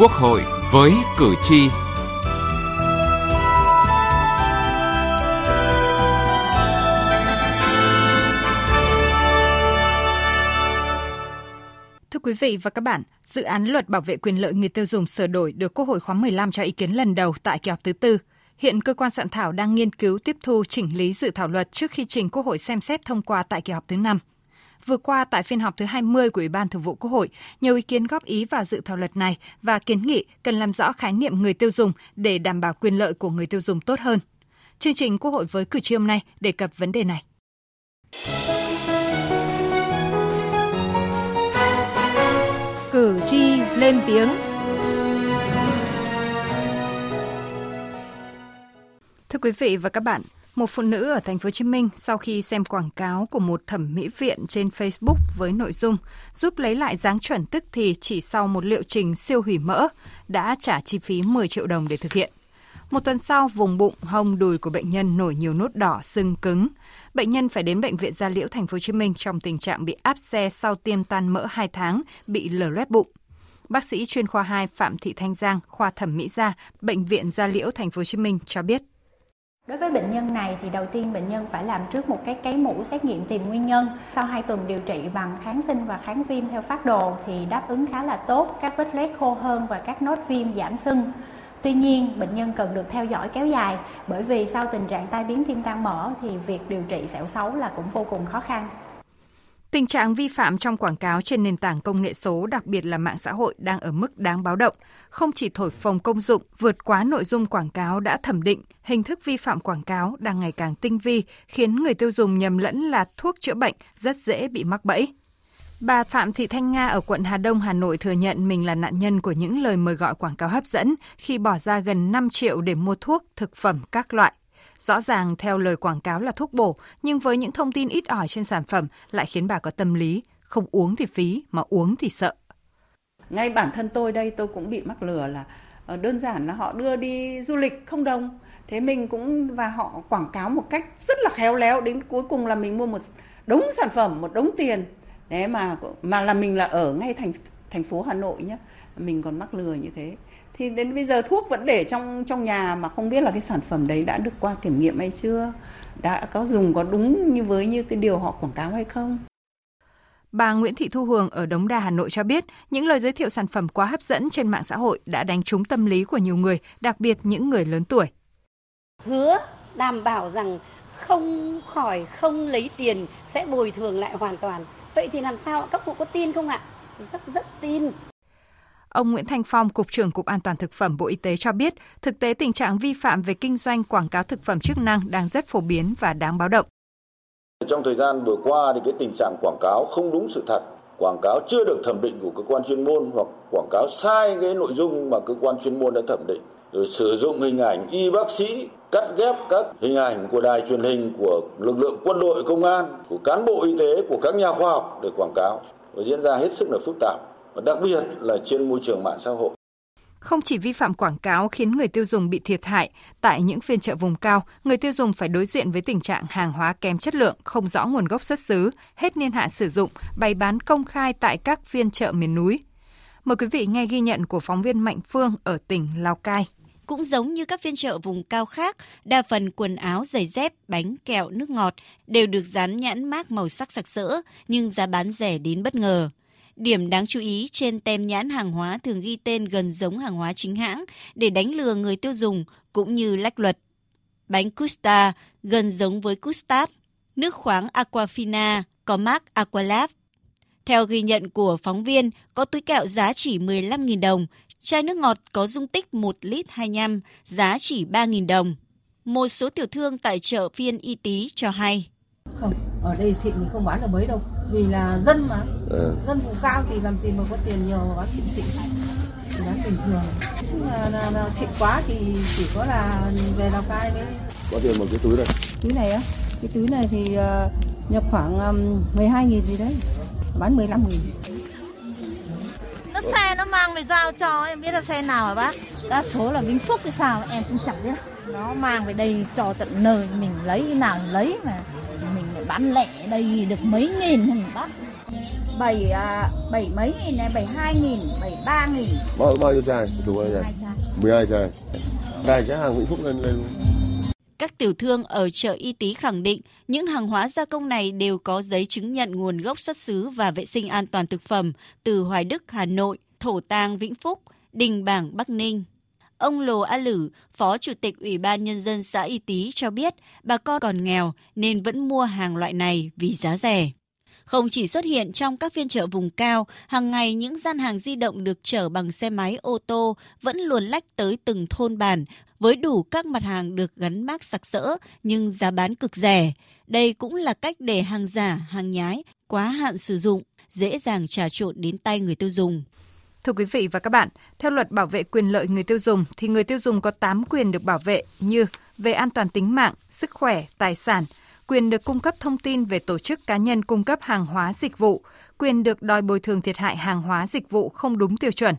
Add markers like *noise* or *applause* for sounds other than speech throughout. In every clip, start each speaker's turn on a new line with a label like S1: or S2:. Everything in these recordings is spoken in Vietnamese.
S1: Quốc hội với cử tri.
S2: Thưa quý vị và các bạn, dự án luật bảo vệ quyền lợi người tiêu dùng sửa đổi được Quốc hội khóa 15 cho ý kiến lần đầu tại kỳ họp thứ tư. Hiện cơ quan soạn thảo đang nghiên cứu tiếp thu chỉnh lý dự thảo luật trước khi trình Quốc hội xem xét thông qua tại kỳ họp thứ 5. Vừa qua tại phiên họp thứ 20 của Ủy ban Thường vụ Quốc hội, nhiều ý kiến góp ý vào dự thảo luật này và kiến nghị cần làm rõ khái niệm người tiêu dùng để đảm bảo quyền lợi của người tiêu dùng tốt hơn. Chương trình Quốc hội với cử tri hôm nay đề cập vấn đề này.
S3: Cử tri lên tiếng
S2: Thưa quý vị và các bạn, một phụ nữ ở thành phố Hồ Chí Minh sau khi xem quảng cáo của một thẩm mỹ viện trên Facebook với nội dung giúp lấy lại dáng chuẩn tức thì chỉ sau một liệu trình siêu hủy mỡ đã trả chi phí 10 triệu đồng để thực hiện. Một tuần sau, vùng bụng, hông, đùi của bệnh nhân nổi nhiều nốt đỏ, sưng cứng. Bệnh nhân phải đến bệnh viện Gia Liễu thành phố Hồ Chí Minh trong tình trạng bị áp xe sau tiêm tan mỡ 2 tháng, bị lở loét bụng. Bác sĩ chuyên khoa 2 Phạm Thị Thanh Giang, khoa thẩm mỹ da, bệnh viện Gia Liễu thành phố Hồ Chí Minh cho biết.
S4: Đối với bệnh nhân này thì đầu tiên bệnh nhân phải làm trước một cái cấy mũ xét nghiệm tìm nguyên nhân. Sau 2 tuần điều trị bằng kháng sinh và kháng viêm theo phát đồ thì đáp ứng khá là tốt, các vết loét khô hơn và các nốt viêm giảm sưng. Tuy nhiên, bệnh nhân cần được theo dõi kéo dài bởi vì sau tình trạng tai biến tim tan mỡ thì việc điều trị sẹo xấu là cũng vô cùng khó khăn.
S2: Tình trạng vi phạm trong quảng cáo trên nền tảng công nghệ số, đặc biệt là mạng xã hội đang ở mức đáng báo động. Không chỉ thổi phồng công dụng, vượt quá nội dung quảng cáo đã thẩm định, hình thức vi phạm quảng cáo đang ngày càng tinh vi, khiến người tiêu dùng nhầm lẫn là thuốc chữa bệnh, rất dễ bị mắc bẫy. Bà Phạm Thị Thanh Nga ở quận Hà Đông, Hà Nội thừa nhận mình là nạn nhân của những lời mời gọi quảng cáo hấp dẫn khi bỏ ra gần 5 triệu để mua thuốc, thực phẩm các loại. Rõ ràng theo lời quảng cáo là thuốc bổ, nhưng với những thông tin ít ỏi trên sản phẩm lại khiến bà có tâm lý không uống thì phí mà uống thì sợ.
S5: Ngay bản thân tôi đây tôi cũng bị mắc lừa là ờ, đơn giản là họ đưa đi du lịch không đồng. Thế mình cũng và họ quảng cáo một cách rất là khéo léo đến cuối cùng là mình mua một đống sản phẩm, một đống tiền. Đấy mà mà là mình là ở ngay thành thành phố Hà Nội nhé Mình còn mắc lừa như thế thì đến bây giờ thuốc vẫn để trong trong nhà mà không biết là cái sản phẩm đấy đã được qua kiểm nghiệm hay chưa đã có dùng có đúng như với như cái điều họ quảng cáo hay không
S2: Bà Nguyễn Thị Thu Hường ở Đống Đa, Hà Nội cho biết, những lời giới thiệu sản phẩm quá hấp dẫn trên mạng xã hội đã đánh trúng tâm lý của nhiều người, đặc biệt những người lớn tuổi.
S6: Hứa đảm bảo rằng không khỏi không lấy tiền sẽ bồi thường lại hoàn toàn. Vậy thì làm sao các cụ có tin không ạ? Rất rất tin.
S2: Ông Nguyễn Thanh Phong, Cục trưởng Cục An toàn Thực phẩm Bộ Y tế cho biết, thực tế tình trạng vi phạm về kinh doanh quảng cáo thực phẩm chức năng đang rất phổ biến và đáng báo động.
S7: Trong thời gian vừa qua thì cái tình trạng quảng cáo không đúng sự thật, quảng cáo chưa được thẩm định của cơ quan chuyên môn hoặc quảng cáo sai cái nội dung mà cơ quan chuyên môn đã thẩm định, rồi sử dụng hình ảnh y bác sĩ cắt ghép các hình ảnh của đài truyền hình của lực lượng quân đội công an của cán bộ y tế của các nhà khoa học để quảng cáo. Và diễn ra hết sức là phức tạp và đặc biệt là trên môi trường mạng xã hội.
S2: Không chỉ vi phạm quảng cáo khiến người tiêu dùng bị thiệt hại, tại những phiên chợ vùng cao, người tiêu dùng phải đối diện với tình trạng hàng hóa kém chất lượng, không rõ nguồn gốc xuất xứ, hết niên hạn sử dụng, bày bán công khai tại các phiên chợ miền núi. Mời quý vị nghe ghi nhận của phóng viên Mạnh Phương ở tỉnh Lào Cai.
S8: Cũng giống như các phiên chợ vùng cao khác, đa phần quần áo, giày dép, bánh, kẹo, nước ngọt đều được dán nhãn mác màu sắc sặc sỡ, nhưng giá bán rẻ đến bất ngờ. Điểm đáng chú ý trên tem nhãn hàng hóa thường ghi tên gần giống hàng hóa chính hãng để đánh lừa người tiêu dùng cũng như lách luật. Bánh Custa gần giống với Custard, nước khoáng Aquafina có mác Aqualab. Theo ghi nhận của phóng viên, có túi kẹo giá chỉ 15.000 đồng, chai nước ngọt có dung tích 1 lít 25, giá chỉ 3.000 đồng. Một số tiểu thương tại chợ phiên y tí cho hay.
S3: Không, ở đây xịn thì không bán được mấy đâu vì là dân mà. Ừ. dân vùng cao thì làm gì mà có tiền nhiều bán xịn xịn. Thì bán bình thường. Nhưng mà là, là xịn quá thì chỉ có là về lào cai mới
S7: có tiền một cái túi này.
S3: Túi này á? Cái túi này thì uh, nhập khoảng um, 12 nghìn gì đấy. Bán 15 nghìn.
S9: Nó xe nó mang về giao cho em biết là xe nào hả bác? Đa số là Vĩnh Phúc hay sao? Em cũng chẳng biết. Nó mang về đây cho tận nơi mình lấy nào lấy mà bán lẻ đây được mấy nghìn mình bắt bảy à, bảy mấy nghìn này, bảy hai nghìn, bảy ba nghìn.
S10: Bao, bao nhiêu chai? Đủ bao nhiêu
S9: Hai chai.
S10: 12 chai. Này chai hàng Vĩnh Phúc lên lên.
S8: Các tiểu thương ở chợ Y Tý khẳng định những hàng hóa gia công này đều có giấy chứng nhận nguồn gốc xuất xứ và vệ sinh an toàn thực phẩm từ Hoài Đức, Hà Nội, Thổ Tàng, Vĩnh Phúc, Đình Bảng, Bắc Ninh. Ông Lồ A Lử, Phó Chủ tịch Ủy ban Nhân dân xã Y Tý cho biết bà con còn nghèo nên vẫn mua hàng loại này vì giá rẻ. Không chỉ xuất hiện trong các phiên chợ vùng cao, hàng ngày những gian hàng di động được chở bằng xe máy ô tô vẫn luồn lách tới từng thôn bản với đủ các mặt hàng được gắn mác sặc sỡ nhưng giá bán cực rẻ. Đây cũng là cách để hàng giả, hàng nhái, quá hạn sử dụng, dễ dàng trà trộn đến tay người tiêu dùng.
S2: Thưa quý vị và các bạn, theo luật bảo vệ quyền lợi người tiêu dùng thì người tiêu dùng có 8 quyền được bảo vệ như về an toàn tính mạng, sức khỏe, tài sản, quyền được cung cấp thông tin về tổ chức cá nhân cung cấp hàng hóa dịch vụ, quyền được đòi bồi thường thiệt hại hàng hóa dịch vụ không đúng tiêu chuẩn.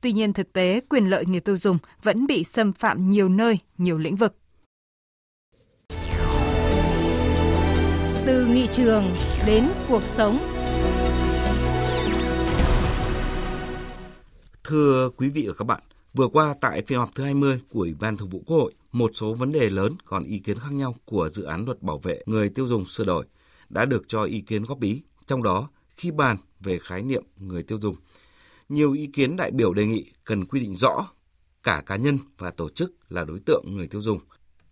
S2: Tuy nhiên thực tế quyền lợi người tiêu dùng vẫn bị xâm phạm nhiều nơi, nhiều lĩnh vực.
S11: Từ nghị trường đến cuộc sống.
S1: Thưa quý vị và các bạn, vừa qua tại phiên họp thứ 20 của Ủy ban Thường vụ Quốc hội, một số vấn đề lớn còn ý kiến khác nhau của dự án luật bảo vệ người tiêu dùng sửa đổi đã được cho ý kiến góp ý. Trong đó, khi bàn về khái niệm người tiêu dùng, nhiều ý kiến đại biểu đề nghị cần quy định rõ cả cá nhân và tổ chức là đối tượng người tiêu dùng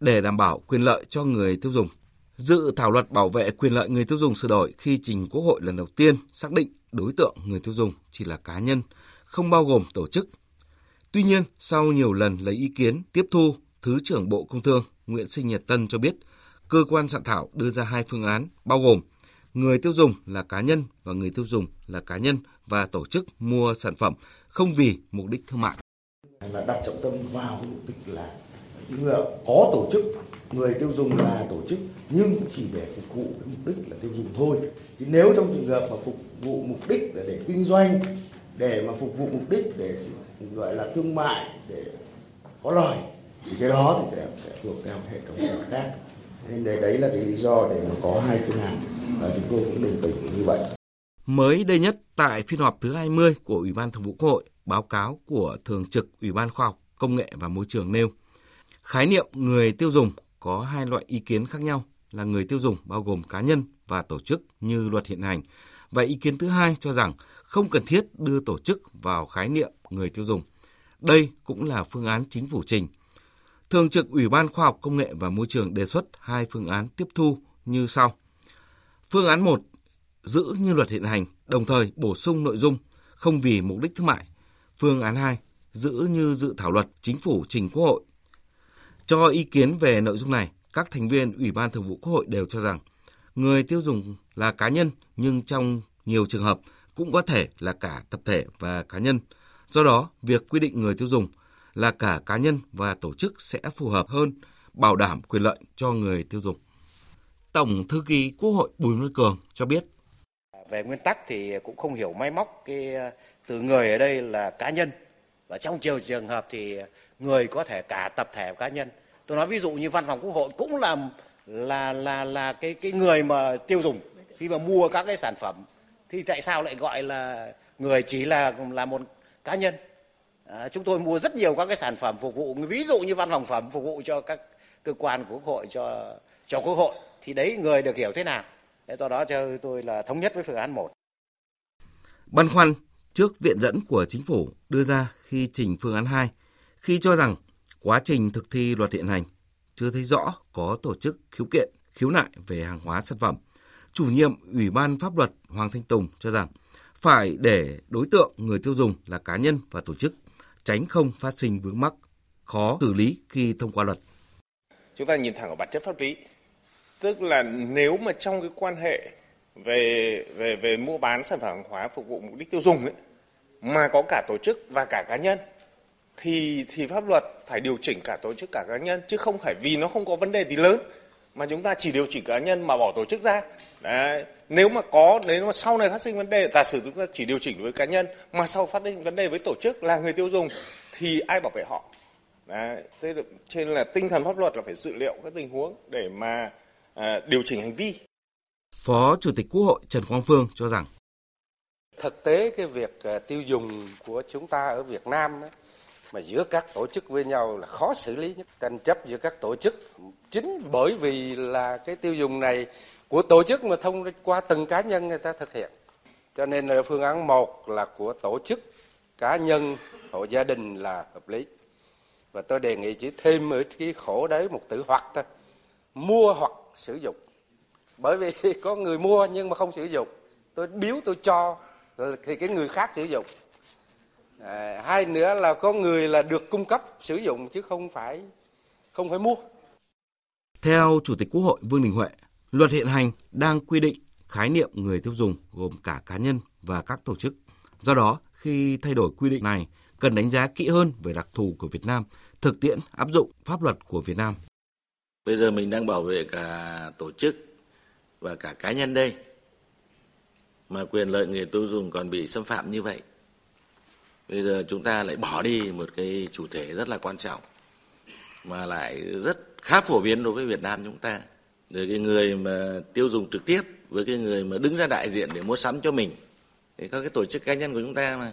S1: để đảm bảo quyền lợi cho người tiêu dùng. Dự thảo luật bảo vệ quyền lợi người tiêu dùng sửa đổi khi trình Quốc hội lần đầu tiên xác định đối tượng người tiêu dùng chỉ là cá nhân, không bao gồm tổ chức. Tuy nhiên, sau nhiều lần lấy ý kiến tiếp thu, Thứ trưởng Bộ Công Thương Nguyễn Sinh Nhật Tân cho biết, cơ quan soạn thảo đưa ra hai phương án bao gồm người tiêu dùng là cá nhân và người tiêu dùng là cá nhân và tổ chức mua sản phẩm không vì mục đích thương mại.
S12: Là đặt trọng tâm vào mục đích là người có tổ chức, người tiêu dùng là tổ chức nhưng chỉ để phục vụ mục đích là tiêu dùng thôi. Chứ nếu trong trường hợp mà phục vụ mục đích là để kinh doanh, để mà phục vụ mục đích để gọi là thương mại, để có lời thì cái đó thì sẽ, sẽ thuộc theo hệ thống luật khác. Nên đấy, đấy là cái lý do để mà có hai phương án và chúng tôi cũng đồng tình như vậy.
S1: Mới đây nhất tại phiên họp thứ 20 của Ủy ban Thường vụ Quốc hội, báo cáo của Thường trực Ủy ban Khoa học, Công nghệ và Môi trường nêu khái niệm người tiêu dùng có hai loại ý kiến khác nhau là người tiêu dùng bao gồm cá nhân và tổ chức như luật hiện hành. Và ý kiến thứ hai cho rằng không cần thiết đưa tổ chức vào khái niệm người tiêu dùng. Đây cũng là phương án chính phủ trình Thường trực Ủy ban Khoa học Công nghệ và Môi trường đề xuất hai phương án tiếp thu như sau. Phương án 1 giữ như luật hiện hành, đồng thời bổ sung nội dung không vì mục đích thương mại. Phương án 2 giữ như dự thảo luật chính phủ trình Quốc hội. Cho ý kiến về nội dung này, các thành viên Ủy ban Thường vụ Quốc hội đều cho rằng người tiêu dùng là cá nhân nhưng trong nhiều trường hợp cũng có thể là cả tập thể và cá nhân. Do đó, việc quy định người tiêu dùng là cả cá nhân và tổ chức sẽ phù hợp hơn, bảo đảm quyền lợi cho người tiêu dùng. Tổng thư ký Quốc hội Bùi Văn Cường cho biết.
S13: Về nguyên tắc thì cũng không hiểu máy móc cái từ người ở đây là cá nhân và trong nhiều trường hợp thì người có thể cả tập thể và cá nhân. Tôi nói ví dụ như văn phòng Quốc hội cũng là là là là cái cái người mà tiêu dùng khi mà mua các cái sản phẩm thì tại sao lại gọi là người chỉ là là một cá nhân? À, chúng tôi mua rất nhiều các cái sản phẩm phục vụ ví dụ như văn phòng phẩm phục vụ cho các cơ quan của quốc hội cho cho quốc hội. Thì đấy người được hiểu thế nào? Do đó cho tôi là thống nhất với phương án một.
S1: Băn khoăn trước viện dẫn của chính phủ đưa ra khi trình phương án 2 khi cho rằng quá trình thực thi luật hiện hành chưa thấy rõ có tổ chức khiếu kiện khiếu nại về hàng hóa sản phẩm chủ nhiệm ủy ban pháp luật Hoàng Thanh Tùng cho rằng phải để đối tượng người tiêu dùng là cá nhân và tổ chức tránh không phát sinh vướng mắc khó xử lý khi thông qua luật.
S14: Chúng ta nhìn thẳng vào bản chất pháp lý. Tức là nếu mà trong cái quan hệ về về về mua bán sản phẩm hàng hóa phục vụ mục đích tiêu dùng ấy, mà có cả tổ chức và cả cá nhân thì thì pháp luật phải điều chỉnh cả tổ chức cả cá nhân chứ không phải vì nó không có vấn đề gì lớn mà chúng ta chỉ điều chỉnh cá nhân mà bỏ tổ chức ra. Đấy. Nếu mà có nếu mà sau này phát sinh vấn đề giả sử chúng ta chỉ điều chỉnh với cá nhân mà sau phát sinh vấn đề với tổ chức là người tiêu dùng thì ai bảo vệ họ? Đấy. Thế trên là tinh thần pháp luật là phải dự liệu các tình huống để mà à, điều chỉnh hành vi.
S1: Phó Chủ tịch Quốc hội Trần Quang Phương cho rằng
S15: Thực tế cái việc ờ, tiêu dùng của chúng ta ở Việt Nam ấy, mà giữa các tổ chức với nhau là khó xử lý nhất. Tranh chấp giữa các tổ chức chính bởi vì là cái tiêu dùng này của tổ chức mà thông qua từng cá nhân người ta thực hiện. Cho nên là phương án một là của tổ chức cá nhân, hộ gia đình là hợp lý. Và tôi đề nghị chỉ thêm ở cái khổ đấy một từ hoặc thôi. Mua hoặc sử dụng. Bởi vì *laughs* có người mua nhưng mà không sử dụng. Tôi biếu, tôi cho thì cái người khác sử dụng à, hai nữa là có người là được cung cấp sử dụng chứ không phải không phải mua
S1: theo chủ tịch quốc hội vương đình huệ luật hiện hành đang quy định khái niệm người tiêu dùng gồm cả cá nhân và các tổ chức do đó khi thay đổi quy định này cần đánh giá kỹ hơn về đặc thù của Việt Nam, thực tiễn áp dụng pháp luật của Việt Nam.
S16: Bây giờ mình đang bảo vệ cả tổ chức và cả cá nhân đây. Mà quyền lợi người tiêu dùng còn bị xâm phạm như vậy. Bây giờ chúng ta lại bỏ đi một cái chủ thể rất là quan trọng, mà lại rất khá phổ biến đối với Việt Nam chúng ta. Rồi cái người mà tiêu dùng trực tiếp với cái người mà đứng ra đại diện để mua sắm cho mình. Thì các cái tổ chức cá nhân của chúng ta mà,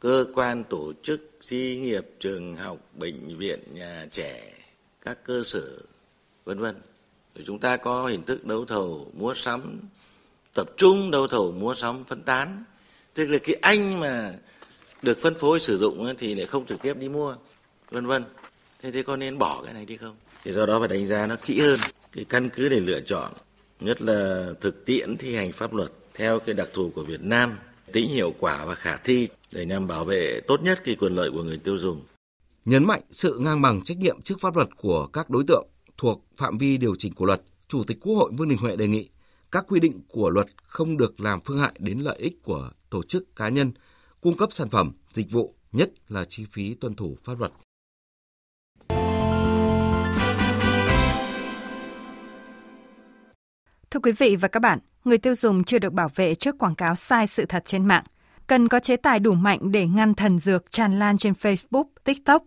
S16: cơ quan, tổ chức, xí nghiệp, trường học, bệnh viện, nhà trẻ, các cơ sở, vân vân rồi chúng ta có hình thức đấu thầu, mua sắm, tập trung đấu thầu, mua sắm, phân tán tức là cái anh mà được phân phối sử dụng thì lại không trực tiếp đi mua vân vân thế thế có nên bỏ cái này đi không thì do đó phải đánh giá nó kỹ hơn cái căn cứ để lựa chọn nhất là thực tiễn thi hành pháp luật theo cái đặc thù của Việt Nam tính hiệu quả và khả thi để nhằm bảo vệ tốt nhất cái quyền lợi của người tiêu dùng.
S1: Nhấn mạnh sự ngang bằng trách nhiệm trước pháp luật của các đối tượng thuộc phạm vi điều chỉnh của luật, Chủ tịch Quốc hội Vương Đình Huệ đề nghị các quy định của luật không được làm phương hại đến lợi ích của tổ chức cá nhân cung cấp sản phẩm, dịch vụ, nhất là chi phí tuân thủ pháp luật.
S2: Thưa quý vị và các bạn, người tiêu dùng chưa được bảo vệ trước quảng cáo sai sự thật trên mạng. Cần có chế tài đủ mạnh để ngăn thần dược tràn lan trên Facebook, TikTok.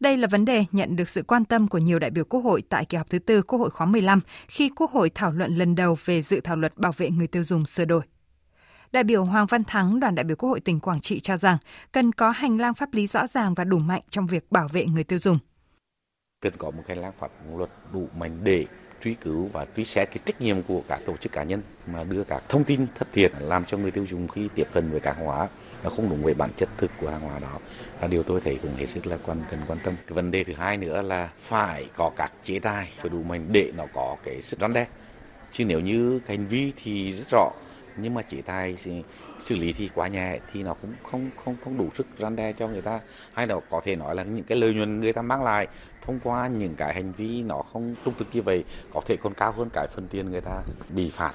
S2: Đây là vấn đề nhận được sự quan tâm của nhiều đại biểu Quốc hội tại kỳ họp thứ tư Quốc hội khóa 15 khi Quốc hội thảo luận lần đầu về dự thảo luật bảo vệ người tiêu dùng sửa đổi. Đại biểu Hoàng Văn Thắng, đoàn đại biểu Quốc hội tỉnh Quảng Trị cho rằng cần có hành lang pháp lý rõ ràng và đủ mạnh trong việc bảo vệ người tiêu dùng.
S17: Cần có một hành lang pháp luật đủ mạnh để truy cứu và truy xét cái trách nhiệm của các tổ chức cá nhân mà đưa các thông tin thất thiệt làm cho người tiêu dùng khi tiếp cận với các hàng hóa nó không đúng với bản chất thực của hàng hóa đó. Là điều tôi thấy cũng hết sức là quan cần quan tâm. Cái vấn đề thứ hai nữa là phải có các chế tài phải đủ mạnh để nó có cái sự răn đe. Chứ nếu như cái hành vi thì rất rõ nhưng mà chế tài xử lý thì quá nhẹ thì nó cũng không không không đủ sức răn đe cho người ta hay là có thể nói là những cái lợi nhuận người ta mang lại thông qua những cái hành vi nó không trung thực như vậy có thể còn cao hơn cái phần tiền người ta bị phạt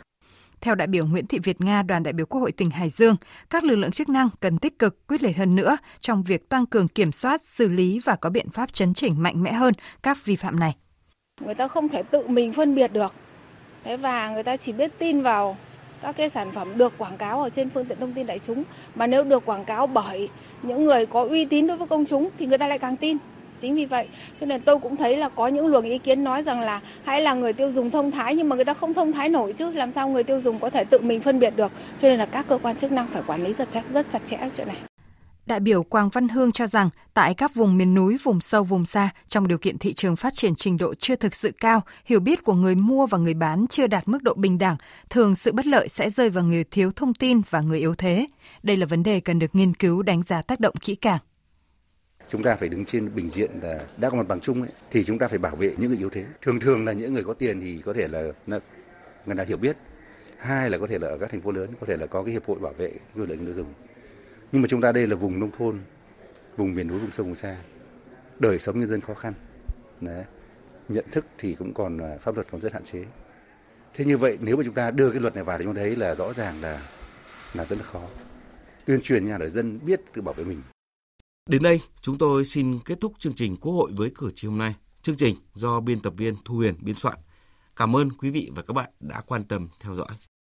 S2: theo đại biểu Nguyễn Thị Việt Nga, đoàn đại biểu Quốc hội tỉnh Hải Dương, các lực lượng chức năng cần tích cực quyết liệt hơn nữa trong việc tăng cường kiểm soát, xử lý và có biện pháp chấn chỉnh mạnh mẽ hơn các vi phạm này.
S18: Người ta không thể tự mình phân biệt được. Thế và người ta chỉ biết tin vào các cái sản phẩm được quảng cáo ở trên phương tiện thông tin đại chúng. Mà nếu được quảng cáo bởi những người có uy tín đối với công chúng thì người ta lại càng tin. Chính vì vậy, cho nên tôi cũng thấy là có những luồng ý kiến nói rằng là hãy là người tiêu dùng thông thái nhưng mà người ta không thông thái nổi chứ, làm sao người tiêu dùng có thể tự mình phân biệt được. Cho nên là các cơ quan chức năng phải quản lý rất chặt rất chặt chẽ chuyện này.
S2: Đại biểu Quang Văn Hương cho rằng tại các vùng miền núi, vùng sâu, vùng xa, trong điều kiện thị trường phát triển trình độ chưa thực sự cao, hiểu biết của người mua và người bán chưa đạt mức độ bình đẳng, thường sự bất lợi sẽ rơi vào người thiếu thông tin và người yếu thế. Đây là vấn đề cần được nghiên cứu đánh giá tác động kỹ càng.
S19: Chúng ta phải đứng trên bình diện là đã có mặt bằng chung ấy, thì chúng ta phải bảo vệ những người yếu thế. Thường thường là những người có tiền thì có thể là, là người ta hiểu biết. Hai là có thể là ở các thành phố lớn, có thể là có cái hiệp hội bảo vệ quyền lợi người tiêu dùng nhưng mà chúng ta đây là vùng nông thôn, vùng miền núi, vùng sâu vùng xa. Đời sống nhân dân khó khăn. Đấy. nhận thức thì cũng còn à, pháp luật còn rất hạn chế. Thế như vậy, nếu mà chúng ta đưa cái luật này vào thì chúng ta thấy là rõ ràng là là rất là khó. Tuyên truyền nhà đời dân biết tự bảo vệ mình.
S1: Đến đây, chúng tôi xin kết thúc chương trình quốc hội với cử tri hôm nay. Chương trình do biên tập viên thu huyền biên soạn. Cảm ơn quý vị và các bạn đã quan tâm theo dõi.